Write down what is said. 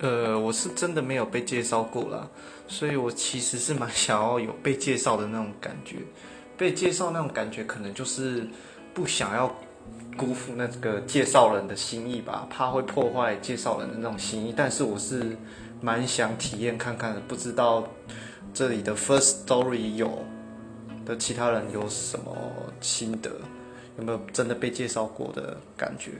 呃，我是真的没有被介绍过啦，所以我其实是蛮 想要有被介绍的那种感觉。被介绍那种感觉，可能就是不想要辜负那个介绍人的心意吧，怕会破坏介绍人的那种心意。但是我是蛮想体验看看的，不知道这里的 First Story 有的其他人有什么心得，有没有真的被介绍过的感觉？